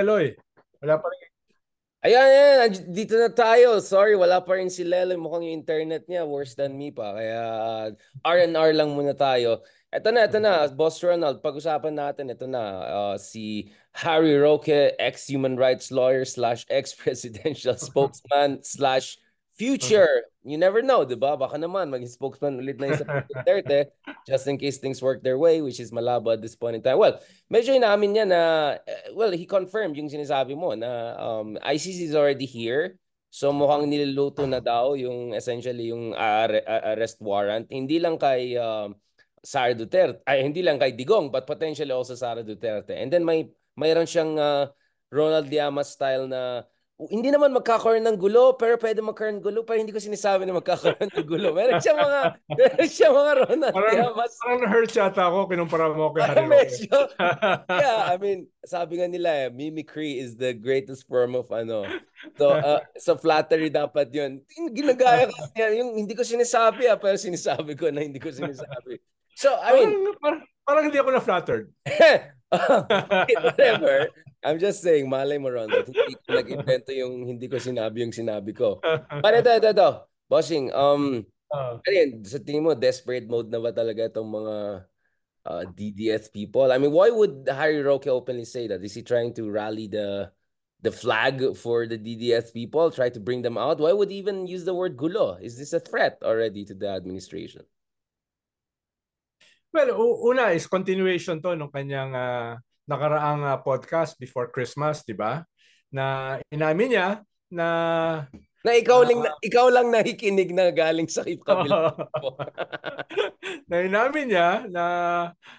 Eloy. Wala pa rin. Ayan, ayan, dito na tayo. Sorry, wala pa rin si Lelo. Mukhang yung internet niya worse than me pa. Kaya R&R lang muna tayo. Ito na, ito na, Boss Ronald, pag-usapan natin, ito na, uh, si Harry Roque, ex-human rights lawyer slash ex-presidential spokesman slash future. You never know, di ba? Baka naman maging spokesman ulit na isa Duterte just in case things work their way, which is malabo at this point in time. Well, medyo inamin niya na, eh, well, he confirmed yung sinasabi mo na um, ICC is already here. So mukhang niluluto na daw yung essentially yung arrest warrant. Hindi lang kay um, Sara Duterte, ay hindi lang kay Digong, but potentially also Sara Duterte. And then may mayroon siyang uh, Ronald Llamas style na hindi naman magkakaroon ng gulo, pero pwede magkaroon ng gulo, pero hindi ko sinasabi na magkakaroon ng gulo. Meron siya mga, meron siya mga Ronald parang, Llamas. Parang na-hurt yata ako, kinumpara mo kay Harry Medyo, yeah, I mean, sabi nga nila, eh, mimicry is the greatest form of ano. So, uh, so flattery dapat yun. Ginagaya ko yung hindi ko sinasabi, ah, pero sinasabi ko na hindi ko sinasabi. So, I mean, parang, parang, parang hindi ako na-flattered. whatever. I'm just saying, malay mo, Ronald, hindi ko nag-invento yung hindi ko sinabi yung sinabi ko. Pero ito, ito, ito. Bossing, um, uh, ano yun, sa tingin mo, desperate mode na ba talaga itong mga uh, DDS people? I mean, why would Harry Roque openly say that? Is he trying to rally the the flag for the DDS people, try to bring them out? Why would he even use the word gulo? Is this a threat already to the administration? Well, una is continuation to nung kanyang uh, nakaraang uh, podcast before Christmas, 'di ba? Na inamin niya na na ikaw uh, lang na, ikaw lang nakikinig na galing sa kabila. na inamin niya na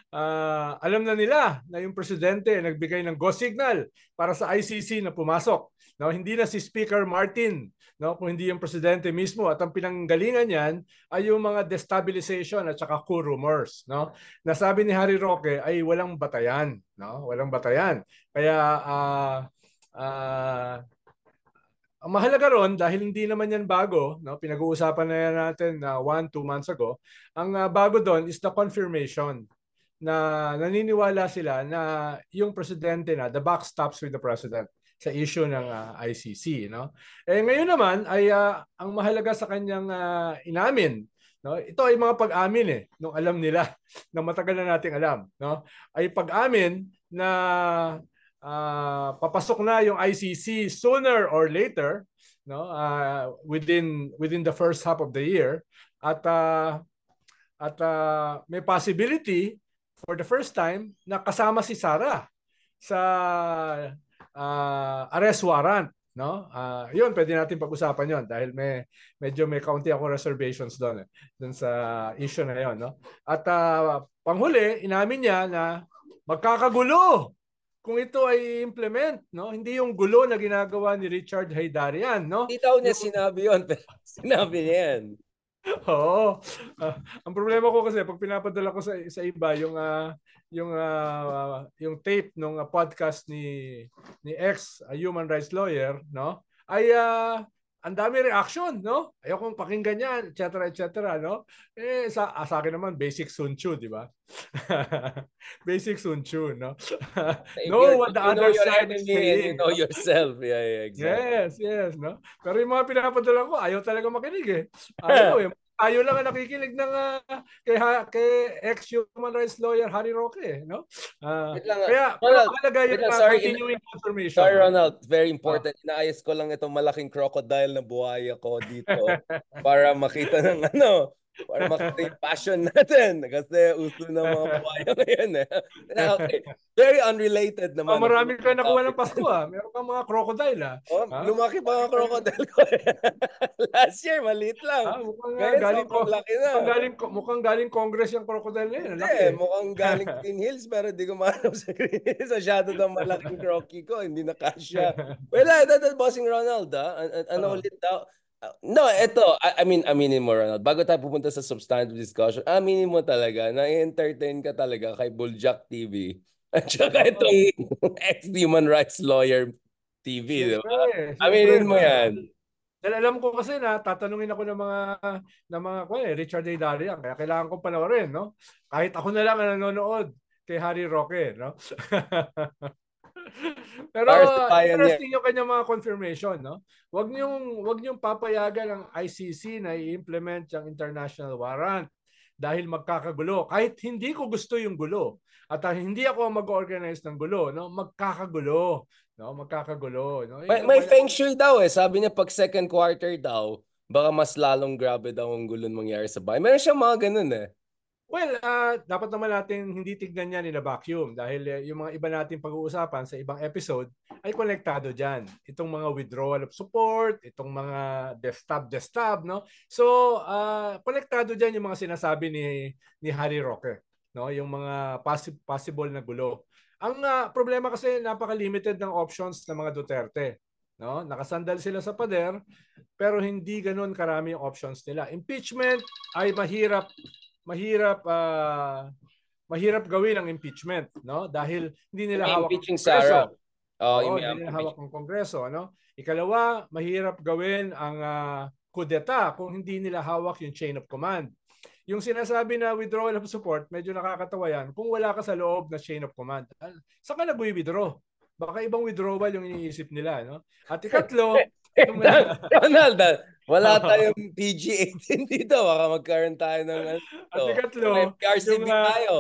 uh, alam na nila na yung presidente nagbigay ng go signal para sa ICC na pumasok. No, hindi na si Speaker Martin, no, kung hindi yung presidente mismo at ang pinanggalingan niyan ay yung mga destabilization at saka coup rumors, no. Nasabi ni Harry Roque ay walang batayan, no? Walang batayan. Kaya uh, uh, mahalaga ron dahil hindi naman yan bago, no? Pinag-uusapan na yan natin na uh, one, two months ago. Ang uh, bago doon is the confirmation na naniniwala sila na yung presidente na the buck stops with the president sa issue ng uh, ah, ICC no? Eh ngayon naman ay uh, ang mahalaga sa kanyang uh, inamin no? Ito ay mga pag-amin eh nung alam nila na matagal na nating alam no? Ay pag-amin na uh, papasok na yung ICC sooner or later no? Uh, within within the first half of the year. At uh, at uh, may possibility for the first time na kasama si Sara sa uh, arrest warrant no? Uh, yun pwede natin pag-usapan yon dahil may medyo may kaunti ako reservations doon eh, doon sa issue na yon no? At uh, panghuli inamin niya na magkakagulo kung ito ay implement no? Hindi yung gulo na ginagawa ni Richard Haydarian no? Hindi daw niya sinabi yon pero sinabi niya yan Oo. Uh, ang problema ko kasi pag pinapadala ko sa sa iba yung uh, yung uh, yung tape ng podcast ni ni ex uh, human rights lawyer, no? Ay uh, ang dami reaction, no? Ayoko kong pakinggan yan, etc. etc. no? Eh sa, ah, sa akin naman basic Sun Tzu, di ba? basic Sun Tzu, no? know what the other side is saying. You know yourself. Yeah, yeah, exactly. Yes, yes, no? Pero yung mga pinapadala ko, ayaw talaga makinig eh. Ayaw eh tayo lang ang nakikinig ng uh, kay, kay ex-human rights lawyer Harry Roque, no? Uh, lang, kaya, Ronald, mahalaga yung lang, sorry, continuing in, confirmation. Sorry, Ronald. Very important. Uh, Inaayos ko lang itong malaking crocodile na buhaya ko dito para makita ng ano, para makita yung passion natin. Kasi uso ng mga buhaya ngayon. Eh. okay. Very unrelated naman. Oh, marami ka nakuha ng Pasko ah. Meron kang mga crocodile ah. Oh, ha? Lumaki pa ang crocodile ko. Last year, maliit lang. Ah, mukhang Ngayon, galing, ko, laki na. Mukhang galing, mukhang galing Congress yung crocodile na yun. Hindi, mukhang galing Green Hills pero di ko mahanap sa Green Hills. Sa shadow ng malaking crocky ko. Hindi na kasya. Well, that, that, bossing Ronald ah. Ano uh, ulit daw? No, eto, I, I mean, aminin mo, Ronald. Bago tayo pupunta sa substantive discussion, aminin mo talaga na entertain ka talaga kay Buljak TV. At saka itong ex-human rights lawyer TV, di ba? Aminin mo yan. Dahil alam ko kasi na tatanungin ako ng mga ng mga ko eh, Richard A. Darian, kaya kailangan ko panoorin, no? Kahit ako na lang ang nanonood kay Harry Roque, no? Pero interesting yung kanyang mga confirmation, no? Wag niyong wag niyong papayagan ang ICC na i-implement yung international warrant dahil magkakagulo. Kahit hindi ko gusto yung gulo at uh, hindi ako mag-organize ng gulo, no? Magkakagulo, no? Magkakagulo, no? May, may feng shui daw eh. Sabi niya pag second quarter daw, baka mas lalong grabe daw ang gulon mangyari sa bahay. Meron siyang mga ganun eh. Well, uh, dapat naman natin hindi tignan yan in a vacuum dahil uh, yung mga iba nating pag-uusapan sa ibang episode ay konektado dyan. Itong mga withdrawal of support, itong mga desktop, desktop, no? So, uh, konektado dyan yung mga sinasabi ni, ni Harry Roque, no? Yung mga possi- possible na gulo. Ang uh, problema kasi napaka-limited ng options ng mga Duterte. No? Nakasandal sila sa pader pero hindi ganoon karami yung options nila. Impeachment ay mahirap mahirap uh, mahirap gawin ang impeachment, no? Dahil hindi nila hawak ang Kongreso. Oh, Oo, hindi nila hawak ang Kongreso, no? Ikalawa, mahirap gawin ang uh, kudeta kung hindi nila hawak yung chain of command. Yung sinasabi na withdrawal of support, medyo nakakatawa yan kung wala ka sa loob na chain of command. Saan ka nag-withdraw? Baka ibang withdrawal yung iniisip nila, no? At ikatlo, yung... Donald, wala tayong PG-18 dito. Baka magkaroon tayo ng ano. At ikatlo, yung, uh, tayo.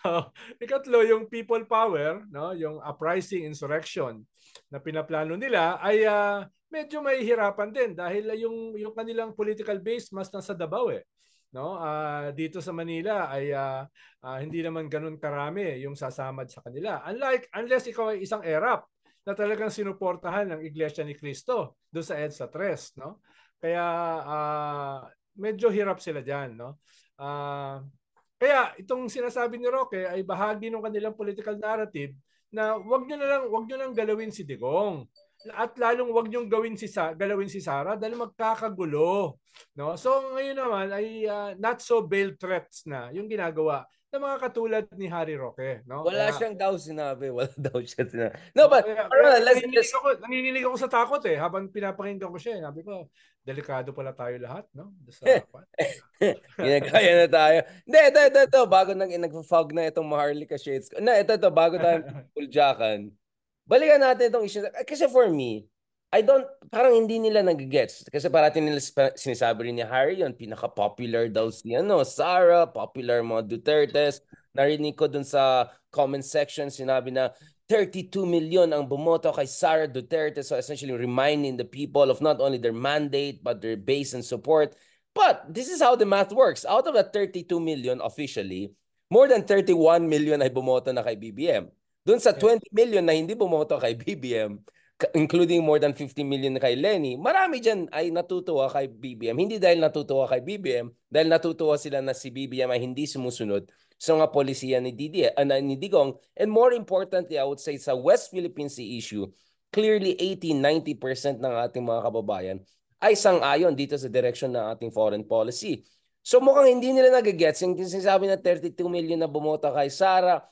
Uh, ikatlo, yung people power, no, yung uprising insurrection na pinaplano nila ay uh, medyo may hirapan din dahil yung yung kanilang political base mas nasa Davao eh. No? Uh, dito sa Manila ay uh, uh, hindi naman ganun karami yung sasamad sa kanila. Unlike unless ikaw ay isang erap na talagang sinuportahan ng Iglesia ni Cristo do sa EDSA 3, no? Kaya uh, medyo hirap sila diyan, no? Uh, kaya itong sinasabi ni Roque ay bahagi ng kanilang political narrative na wag niyo na lang wag niyo nang galawin si Digong. At lalong wag niyo gawin si Sa galawin si Sara dahil magkakagulo, no? So ngayon naman ay uh, not so veiled threats na yung ginagawa na mga katulad ni Harry Roque. No? Wala kaya, siyang daw sinabi. Wala daw siya sinabi. No, but kaya, kaya, nanininig, ako, nanininig ako sa takot eh. Habang pinapakinggan ko siya. Eh. Sabi ko, delikado pala tayo lahat. No? Sa Ginagaya na tayo. Hindi, ito, ito, ito. Bago nang nag-fog na itong Maharlika Shades. Na, ito, ito. Bago tayo puljakan. Balikan natin itong issue. Kasi for me, I don't, parang hindi nila nag-gets. Kasi parating nila sinasabi rin ni Harry yun, pinaka-popular daw si ano, Sarah, popular mga Dutertes. Narinig ko dun sa comment section, sinabi na 32 million ang bumoto kay Sara Duterte. So essentially reminding the people of not only their mandate, but their base and support. But this is how the math works. Out of the 32 million officially, more than 31 million ay bumoto na kay BBM. Doon sa 20 million na hindi bumoto kay BBM, including more than 50 million kay Lenny, marami dyan ay natutuwa kay BBM. Hindi dahil natutuwa kay BBM, dahil natutuwa sila na si BBM ay hindi sumusunod sa mga polisiya ni, Didi, uh, ni Digong. And more importantly, I would say sa West Philippine Sea issue, clearly 80-90% ng ating mga kababayan ay sang-ayon dito sa direction ng ating foreign policy. So mukhang hindi nila nagigets yung sinasabi na 32 million na bumoto kay Sara,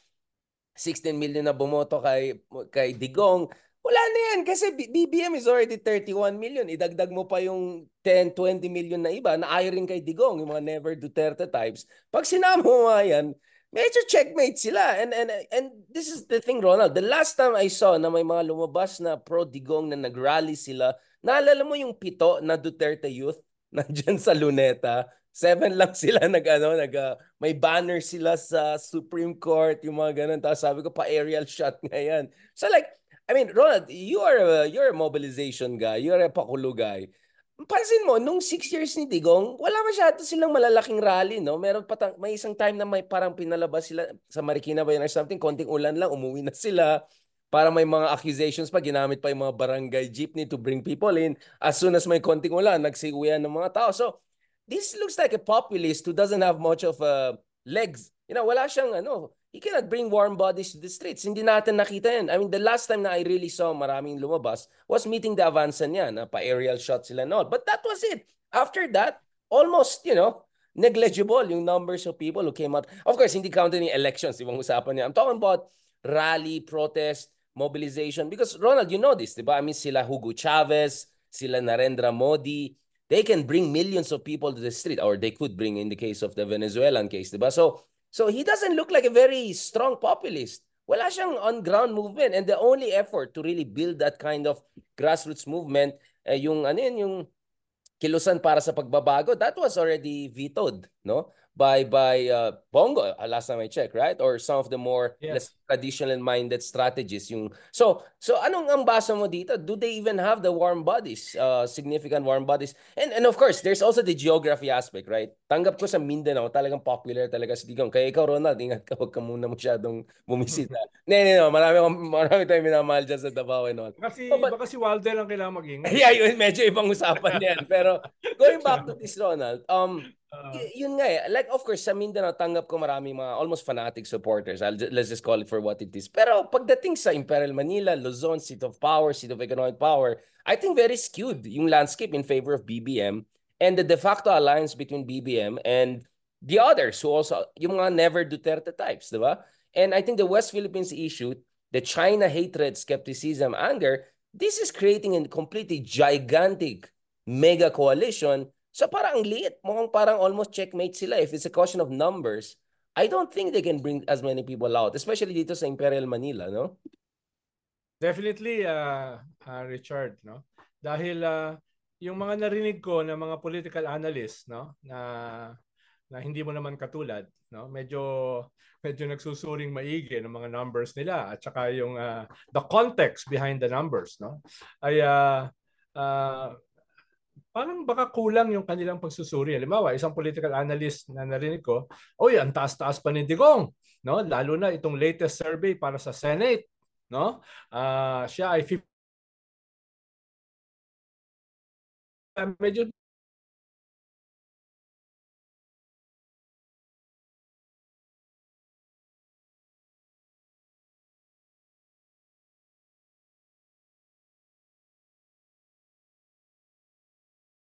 16 million na bumoto kay kay Digong, wala na yan kasi BBM is already 31 million. Idagdag mo pa yung 10, 20 million na iba na ayaw rin kay Digong, yung mga never Duterte types. Pag sinama mo nga yan, medyo checkmate sila. And, and, and this is the thing, Ronald. The last time I saw na may mga lumabas na pro-Digong na nag-rally sila, naalala mo yung pito na Duterte youth nandyan sa Luneta? Seven lang sila nag ano, nag uh, may banner sila sa Supreme Court, yung mga ganun. Tapos sabi ko pa aerial shot ngayon. So like I mean, Ronald, you are a, you're a mobilization guy. You're a pakulo guy. Pansin mo, nung six years ni Digong, wala masyado silang malalaking rally, no? Meron pa may isang time na may parang pinalabas sila sa Marikina ba yun or something, konting ulan lang, umuwi na sila. Para may mga accusations pa, ginamit pa yung mga barangay jeepney to bring people in. As soon as may konting ulan, nagsiguyan ng mga tao. So, this looks like a populist who doesn't have much of uh, legs. You know, wala siyang ano, he cannot bring warm bodies to the streets. Hindi natin nakita yan. I mean, the last time na I really saw maraming lumabas was meeting the Avanza niya, na pa-aerial shots sila and all. But that was it. After that, almost, you know, negligible yung numbers of people who came out. Of course, hindi counting elections, ibang usapan niya. I'm talking about rally, protest, mobilization. Because, Ronald, you know this, di ba? I mean, sila Hugo Chavez, sila Narendra Modi, they can bring millions of people to the street, or they could bring in the case of the Venezuelan case, di ba? So, So he doesn't look like a very strong populist. wala siyang on-ground movement. And the only effort to really build that kind of grassroots movement, eh, yung ano yun, yung kilusan para sa pagbabago, that was already vetoed, no? By by uh, Bongo uh, last time I checked, right? Or some of the more yes. less traditional minded strategies. Yung so so anong ang basa mo dito? Do they even have the warm bodies, uh, significant warm bodies? And and of course, there's also the geography aspect, right? Tanggap ko sa Mindanao, talagang popular talaga si Digong. Kaya ikaw Ronald, ingat ka wag ka muna masyadong bumisita. no, no, no, marami marami tayong minamahal dyan sa Davao and all. Kasi oh, but, baka si Walter ang kailangan maging. yeah, yun medyo ibang usapan yan. Pero going back to this Ronald, um Uh, y- yun nga eh. Like, of course, sa Mindanao, tanggap ko marami mga almost fanatic supporters. I'll just, let's just call it for what it is. Pero pagdating sa Imperial Manila, Luzon, seat of power, seat of economic power, I think very skewed yung landscape in favor of BBM and the de facto alliance between BBM and the others who also, yung mga never Duterte types, di ba? And I think the West Philippines issue, the China hatred, skepticism, anger, this is creating a completely gigantic mega coalition So parang ang liit. Mukhang parang almost checkmate sila. If it's a question of numbers, I don't think they can bring as many people out, especially dito sa Imperial Manila, no? Definitely, uh, uh, Richard, no? Dahil uh, yung mga narinig ko ng mga political analysts, no, na na hindi mo naman katulad, no? Medyo medyo nagsusuring maigi ng mga numbers nila at saka yung uh, the context behind the numbers, no? Ay uh, uh, parang baka kulang yung kanilang pagsusuri. Halimbawa, isang political analyst na narinig ko, oy, ang taas-taas pa ni Digong, no? Lalo na itong latest survey para sa Senate, no? Uh, siya ay 50 medyo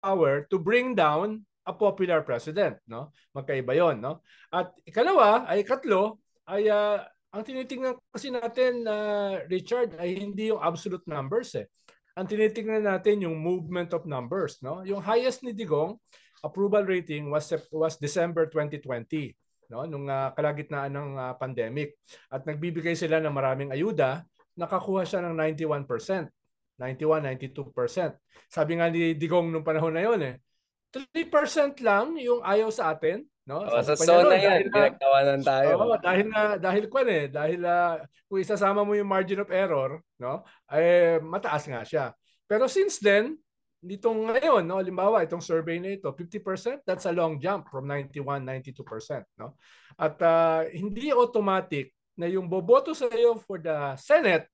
power to bring down a popular president, no? Magkaiba 'yon, no? At ikalawa, ay ikatlo, ay uh, ang tinitingnan kasi natin uh, Richard ay hindi yung absolute numbers eh. Ang tinitingnan natin yung movement of numbers, no? Yung highest ni Digong approval rating was was December 2020, no? Nung uh, kalagitnaan ng uh, pandemic. At nagbibigay sila ng maraming ayuda, nakakuha siya ng 91%. 91, 92%. Sabi nga ni Digong nung panahon na yon eh, 3% lang yung ayaw sa atin. No? Oh, sa zona yan, pinagtawanan tayo. Oh, dahil na dahil kwan eh, dahil uh, kung isasama mo yung margin of error, no? Ay mataas nga siya. Pero since then, dito ngayon, no, halimbawa itong survey na ito, 50%, that's a long jump from 91 92%, no? At uh, hindi automatic na yung boboto sa iyo for the Senate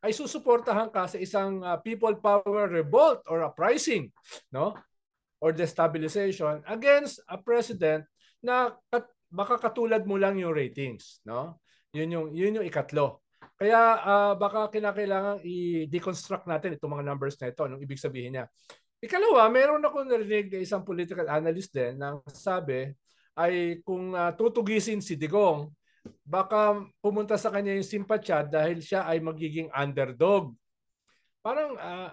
ay susuportahan ka sa isang uh, people power revolt or uprising, no? Or destabilization against a president na kat, baka katulad mo lang yung ratings, no? Yun yung yun yung ikatlo. Kaya uh, baka kinakailangan i-deconstruct natin itong mga numbers na ito, anong ibig sabihin niya. Ikalawa, meron ako narinig ng isang political analyst din na sabi ay kung uh, tutugisin si Digong baka pumunta sa kanya yung simpatya dahil siya ay magiging underdog. Parang uh,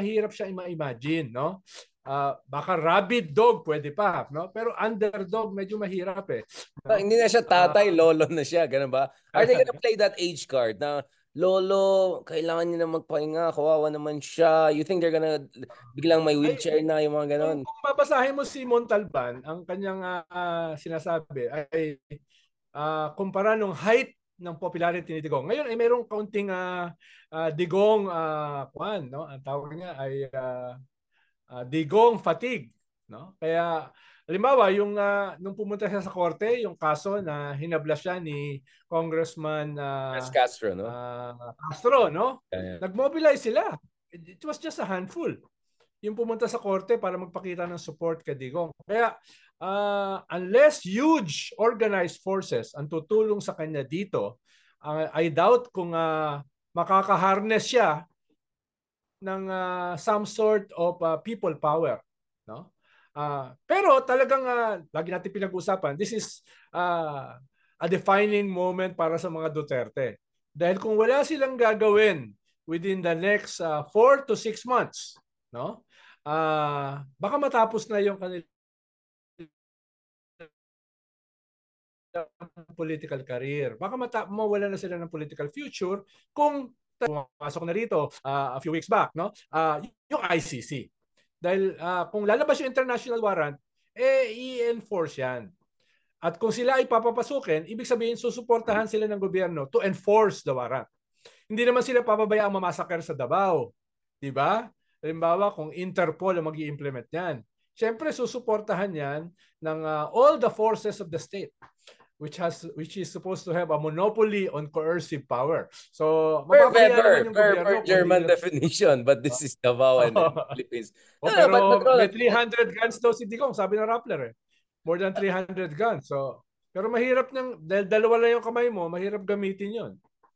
mahirap siya i-imagine, no? Uh, baka rabid dog pwede pa, no? Pero underdog medyo mahirap eh. No? Hindi na siya tatay, uh, lolo na siya, ganun ba? Are they gonna play that age card na Lolo, kailangan niya na magpahinga, kawawa naman siya. You think they're gonna biglang may wheelchair na yung mga ganon? Kung babasahin mo si Montalban, ang kanyang uh, sinasabi ay uh, kumpara nung height ng popularity ni Digong. Ngayon ay mayroong kaunting uh, uh, Digong uh, kwan, no? Ang tawag niya ay uh, uh, Digong fatigue, no? Kaya Halimbawa, yung uh, nung pumunta siya sa korte, yung kaso na hinabla siya ni Congressman uh, Castro, no? Uh, Castro, no? Yeah, yeah. Nag-mobilize sila. It was just a handful. Yung pumunta sa korte para magpakita ng support kay Digong. Kaya uh, unless huge organized forces ang tutulong sa kanya dito, uh, I doubt kung uh, makaka-harness siya ng uh, some sort of uh, people power, no? Uh, pero talagang uh, lagi natin pinag-usapan, this is uh, a defining moment para sa mga Duterte. Dahil kung wala silang gagawin within the next 4 uh, to 6 months, no? Uh, baka matapos na yung kanilang political career. Baka mata- mawala na sila ng political future kung pumasok na rito uh, a few weeks back, no? Uh, yung ICC. Dahil uh, kung lalabas yung international warrant, eh i-enforce yan. At kung sila ay papapasukin, ibig sabihin susuportahan sila ng gobyerno to enforce the warrant. Hindi naman sila papabayaan mamasaker sa Davao. Di ba? Halimbawa, kung Interpol ang mag implement niyan. Siyempre, susuportahan yan ng uh, all the forces of the state which has which is supposed to have a monopoly on coercive power. So, per Weber, per, per German definition, but this is Davao and Philippines. Oh, no, pero no, but, but, may 300 guns daw si Digong, sabi ng Rappler eh. More than 300 guns. So, pero mahirap nang dahil dalawa lang yung kamay mo, mahirap gamitin 'yon.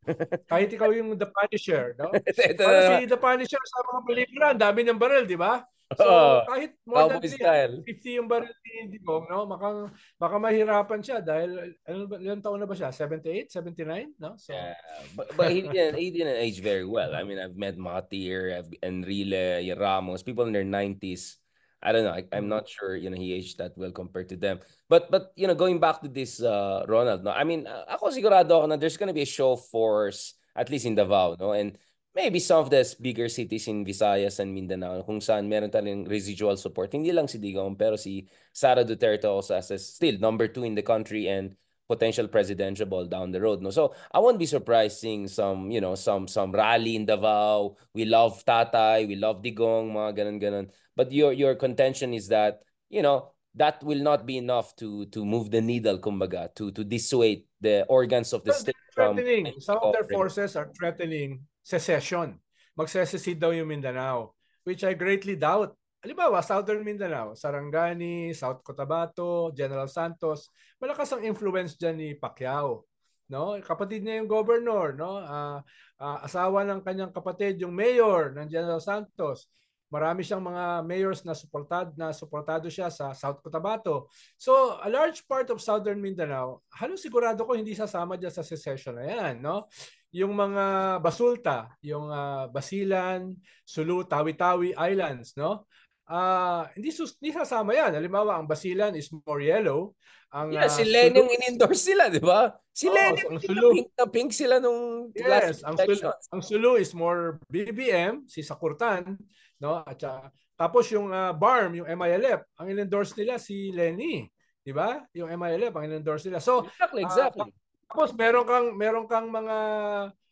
Kahit ikaw yung The Punisher, no? Para si The Punisher sa mga pelikula, ang dami niyang baril, di ba? So, oh, kahit more than 350 yung baril ni Digong, no? Maka, baka mahirapan siya dahil, ano ba, ilang taon na ba siya? 78, 79, no? So, yeah, but, but he, didn't, he didn't age very well. I mean, I've met Mahathir, Enrile, Ramos, people in their 90s. I don't know. I, I'm not sure, you know, he aged that well compared to them. But, but you know, going back to this, uh, Ronald, no? I mean, ako sigurado ako na there's gonna be a show force, at least in Davao, no? And maybe some of the bigger cities in Visayas and Mindanao kung saan meron tayong residual support. Hindi lang si Digong pero si Sara Duterte also as still number two in the country and potential presidential ball down the road. No, so I won't be surprised seeing some, you know, some some rally in Davao. We love Tatay, we love Digong, mga ganun ganun. But your your contention is that, you know, that will not be enough to to move the needle, kumbaga, to to dissuade the organs of the state from. Some of their forces are threatening secession. Magsesecede daw yung Mindanao, which I greatly doubt. Halimbawa, Southern Mindanao, Sarangani, South Cotabato, General Santos, malakas ang influence dyan ni Pacquiao. No? Kapatid niya yung governor, no? Uh, uh, asawa ng kanyang kapatid, yung mayor ng General Santos. Marami siyang mga mayors na suportad na suportado siya sa South Cotabato. So, a large part of Southern Mindanao, halos sigurado ko hindi sasama diyan sa secession na yan, no? Yung mga basulta, yung uh, Basilan, Sulu, Tawi-Tawi Islands, no? Uh, hindi, sus- hindi sasama yan. Halimbawa, ang Basilan is more yellow. Ang, yeah, uh, si Lenny yung in-endorse sila, di ba? Si oh, Lenny, ang Sulu, pink na pink sila nung yes, ang Sulu, ang Sulu is more BBM, si Sakurtan, no? At uh, tapos yung uh, BARM, yung MILF, ang in-endorse nila si Lenny, di ba? Yung MILF ang in-endorse nila. So, exactly, exactly. Uh, tapos meron kang meron kang mga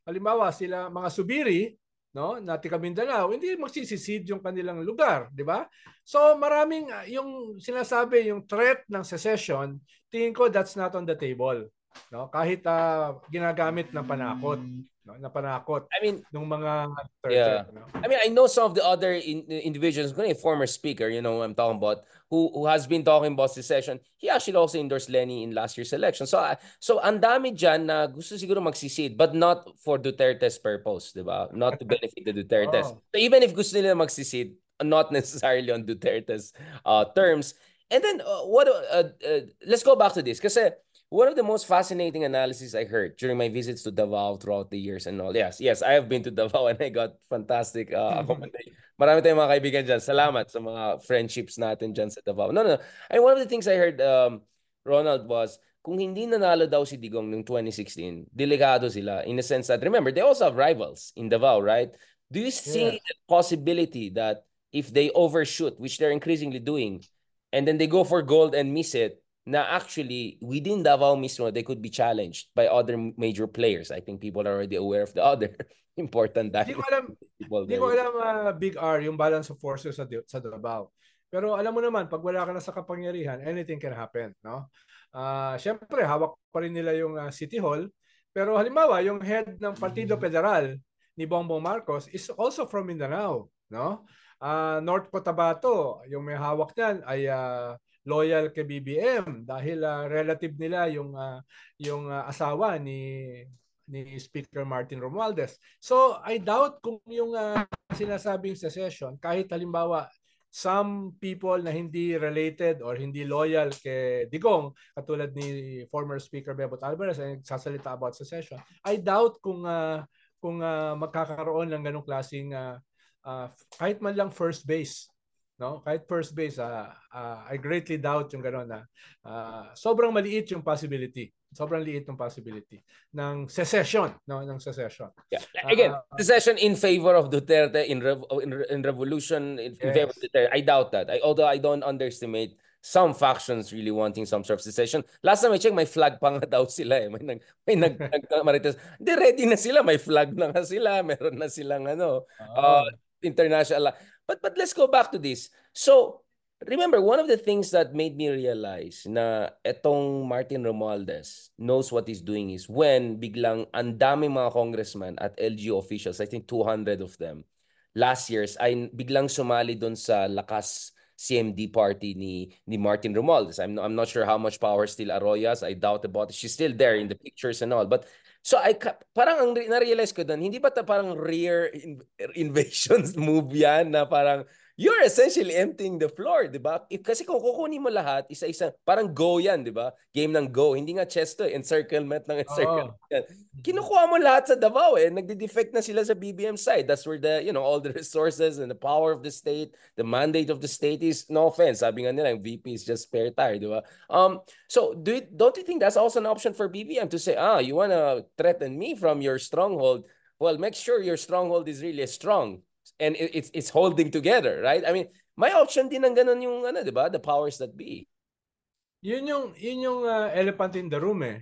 halimbawa sila mga subiri no na taga Mindanao hindi magsisisid yung kanilang lugar di ba? So maraming ah, yung sinasabi yung threat ng secession tingin ko that's not on the table no kahit uh, ginagamit ng panakot no na panakot I mean ng mga yeah no? I mean I know some of the other in, individuals a former speaker you know I'm talking about who who has been talking about secession, he actually also endorsed Lenny in last year's election. So uh, so ang dami diyan na gusto siguro magsisid but not for Duterte's purpose, 'di ba? Not to benefit the Dutertes. Oh. So even if gusto nila magsisid, not necessarily on Duterte's uh, terms. And then uh, what uh, uh, let's go back to this kasi one of the most fascinating analysis I heard during my visits to Davao throughout the years and all. Yes, yes, I have been to Davao and I got fantastic uh, accommodation. Marami tayong mga kaibigan dyan. Salamat sa mga friendships natin dyan sa Davao. No, no, no. And one of the things I heard, um, Ronald, was kung hindi nanalo daw si Digong noong 2016, delikado sila in the sense that, remember, they also have rivals in Davao, right? Do you see yeah. the possibility that if they overshoot, which they're increasingly doing, and then they go for gold and miss it, na actually within Davao mismo, they could be challenged by other major players. I think people are already aware of the other important dahil. Hindi ko alam, hindi ko alam uh, Big R, yung balance of forces sa, sa Davao. Pero alam mo naman, pag wala ka na sa kapangyarihan, anything can happen. No? Uh, Siyempre, hawak pa rin nila yung uh, City Hall. Pero halimbawa, yung head ng Partido Federal ni Bongbong Marcos is also from Mindanao. No? Uh, North Cotabato, yung may hawak niyan ay uh, loyal kay BBM dahil uh, relative nila yung uh, yung uh, asawa ni ni Speaker Martin Romualdez. So I doubt kung yung uh, sinasabing secession kahit halimbawa some people na hindi related or hindi loyal kay Digong katulad ni former Speaker Bebot Alvarez ay nagsasalita about secession. I doubt kung uh, kung uh, magkakaroon ng ganong klaseng uh, uh, kahit man lang first base no? Kahit first base, uh, uh, I greatly doubt yung gano'n na uh, sobrang maliit yung possibility. Sobrang liit ng possibility ng secession, no, ng secession. Yeah. Again, uh, secession in favor of Duterte in rev- in, in revolution in, yes. favor of Duterte. I doubt that. I, although I don't underestimate some factions really wanting some sort of secession. Last time I checked, may flag pa nga daw sila eh. May nag may nag, nag marites. Hindi ready na sila, may flag na nga sila, meron na silang ano, oh. uh, international. But but let's go back to this. So, remember one of the things that made me realize na etong Martin Romualdez knows what he's doing is when biglang ang daming mga congressman at LGU officials, I think 200 of them, last years ay biglang sumali doon sa lakas CMD party ni ni Martin Romualdez. I'm I'm not sure how much power still Arroyas. I doubt about it. She's still there in the pictures and all. But so I parang ang na-realize ko doon, hindi ba ta parang rear invasions move yan na parang you're essentially emptying the floor, di ba? Kasi kung kukunin mo lahat, isa-isa, parang go yan, di ba? Game ng go. Hindi nga chess to, encirclement ng encirclement. Oh. Kinukuha mo lahat sa Davao eh. Nagde-defect na sila sa BBM side. That's where the, you know, all the resources and the power of the state, the mandate of the state is, no offense, sabi nga nila, yung VP is just spare tire, di ba? Um, so, do it, don't you think that's also an option for BBM to say, ah, you wanna threaten me from your stronghold? Well, make sure your stronghold is really strong and it's it's holding together, right? I mean, may option din ng ganun yung ano, 'di ba? The powers that be. Yun yung yun yung uh, elephant in the room eh.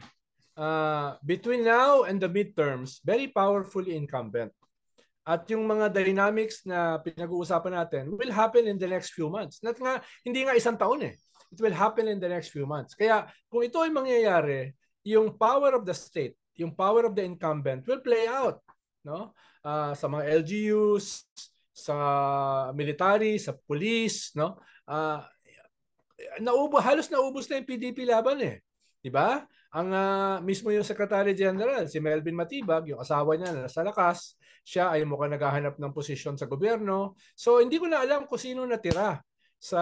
Uh, between now and the midterms, very powerfully incumbent. At yung mga dynamics na pinag-uusapan natin will happen in the next few months. Not nga, hindi nga isang taon eh. It will happen in the next few months. Kaya kung ito ay mangyayari, yung power of the state, yung power of the incumbent will play out no? Uh, sa mga LGUs, sa military, sa police, no? Uh, naubo halos naubos na yung PDP laban eh. 'Di ba? Ang uh, mismo yung Secretary General, si Melvin Matibag, yung asawa niya na nasa lakas, siya ay mukhang naghahanap ng posisyon sa gobyerno. So hindi ko na alam kung sino natira sa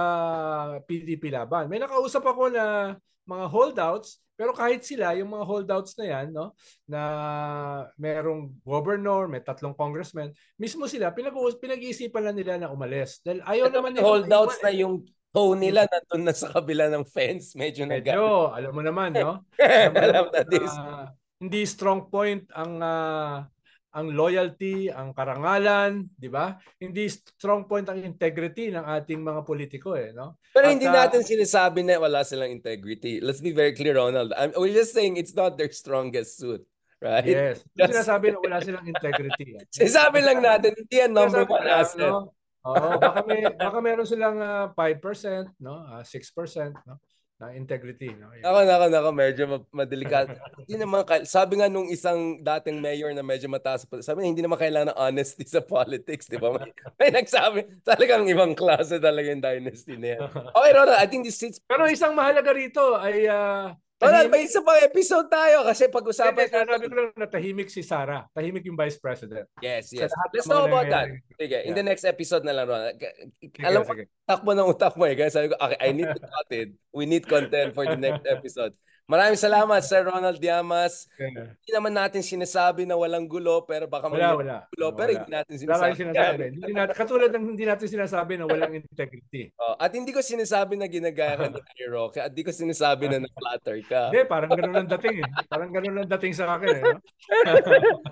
PDP laban. May nakausap ako na mga holdouts pero kahit sila, yung mga holdouts na yan, no, na merong governor, may tatlong congressmen, mismo sila, pinag pinag-iisipan na nila na umalis. Dahil ayaw Ito naman nila. Holdouts na yung toe nila nandun na sa kabila ng fence. Medyo, Medyo nag- alam mo naman, no? alam na this. Uh, hindi strong point ang uh, ang loyalty, ang karangalan, di ba? Hindi strong point ang integrity ng ating mga politiko eh, no? Pero At, hindi natin uh, sinasabi na wala silang integrity. Let's be very clear, Ronald. I'm, we're just saying it's not their strongest suit. Right? Yes. Just... Sinasabi na wala silang integrity. Eh. Sinasabi lang natin, hindi yan number one asset. No? Oo, baka may baka meron silang uh, 5%, no? Uh, 6%, no? Na integrity. No? Ako, ako, ako, medyo madelikat. hindi naman, sabi nga nung isang dating mayor na medyo mataas, sabi niya, hindi naman kailangan ng honesty sa politics, di ba? May, may nagsabi, talagang ibang klase talaga yung dynasty niya. Okay, Ronald, I think this sits... Pero isang mahalaga rito ay uh, Wala, may isa pang episode tayo kasi pag-usapan. Sabi ko lang na tahimik si Sarah. Tahimik yung Vice President. Yes, yes. Let's talk about that. Sige, yeah. in the next episode na lang, Ron. Alam ko, takbo ng utak mo eh. Kaya sabi ko, okay, I need to cut it. We need content for the next episode. Maraming salamat, Sir Ronald Diamas. Yeah. Hindi naman natin sinasabi na walang gulo, pero baka wala, wala. gulo, wala. pero hindi natin sinasabi. Wala sinasabi. hindi natin, katulad ng hindi natin sinasabi na walang integrity. Oh, at hindi ko sinasabi na ginagaya ka ni Hero, at hindi ko sinasabi na na-flatter ka. Hindi, parang ganun ang dating eh. Parang ganun ang dating sa akin eh. No?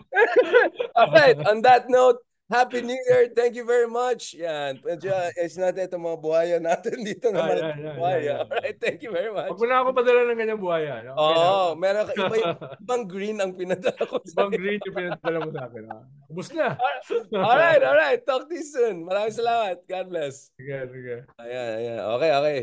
Alright, on that note, Happy New Year! Thank you very much. Yan. Medyo, is natin itong mga buhaya natin dito naman. Ah, yan, buhaya. Alright, thank you very much. Huwag mo na ako padala ng ganyang buhaya. No? Oo, oh, meron ka. Iba, ibang green ang pinadala ko sa Ibang green yung pinadala mo sa akin. Ha? Ubus na. alright, alright. Talk to you soon. Maraming salamat. God bless. Sige, sige. Ayan, ayan. Okay, okay.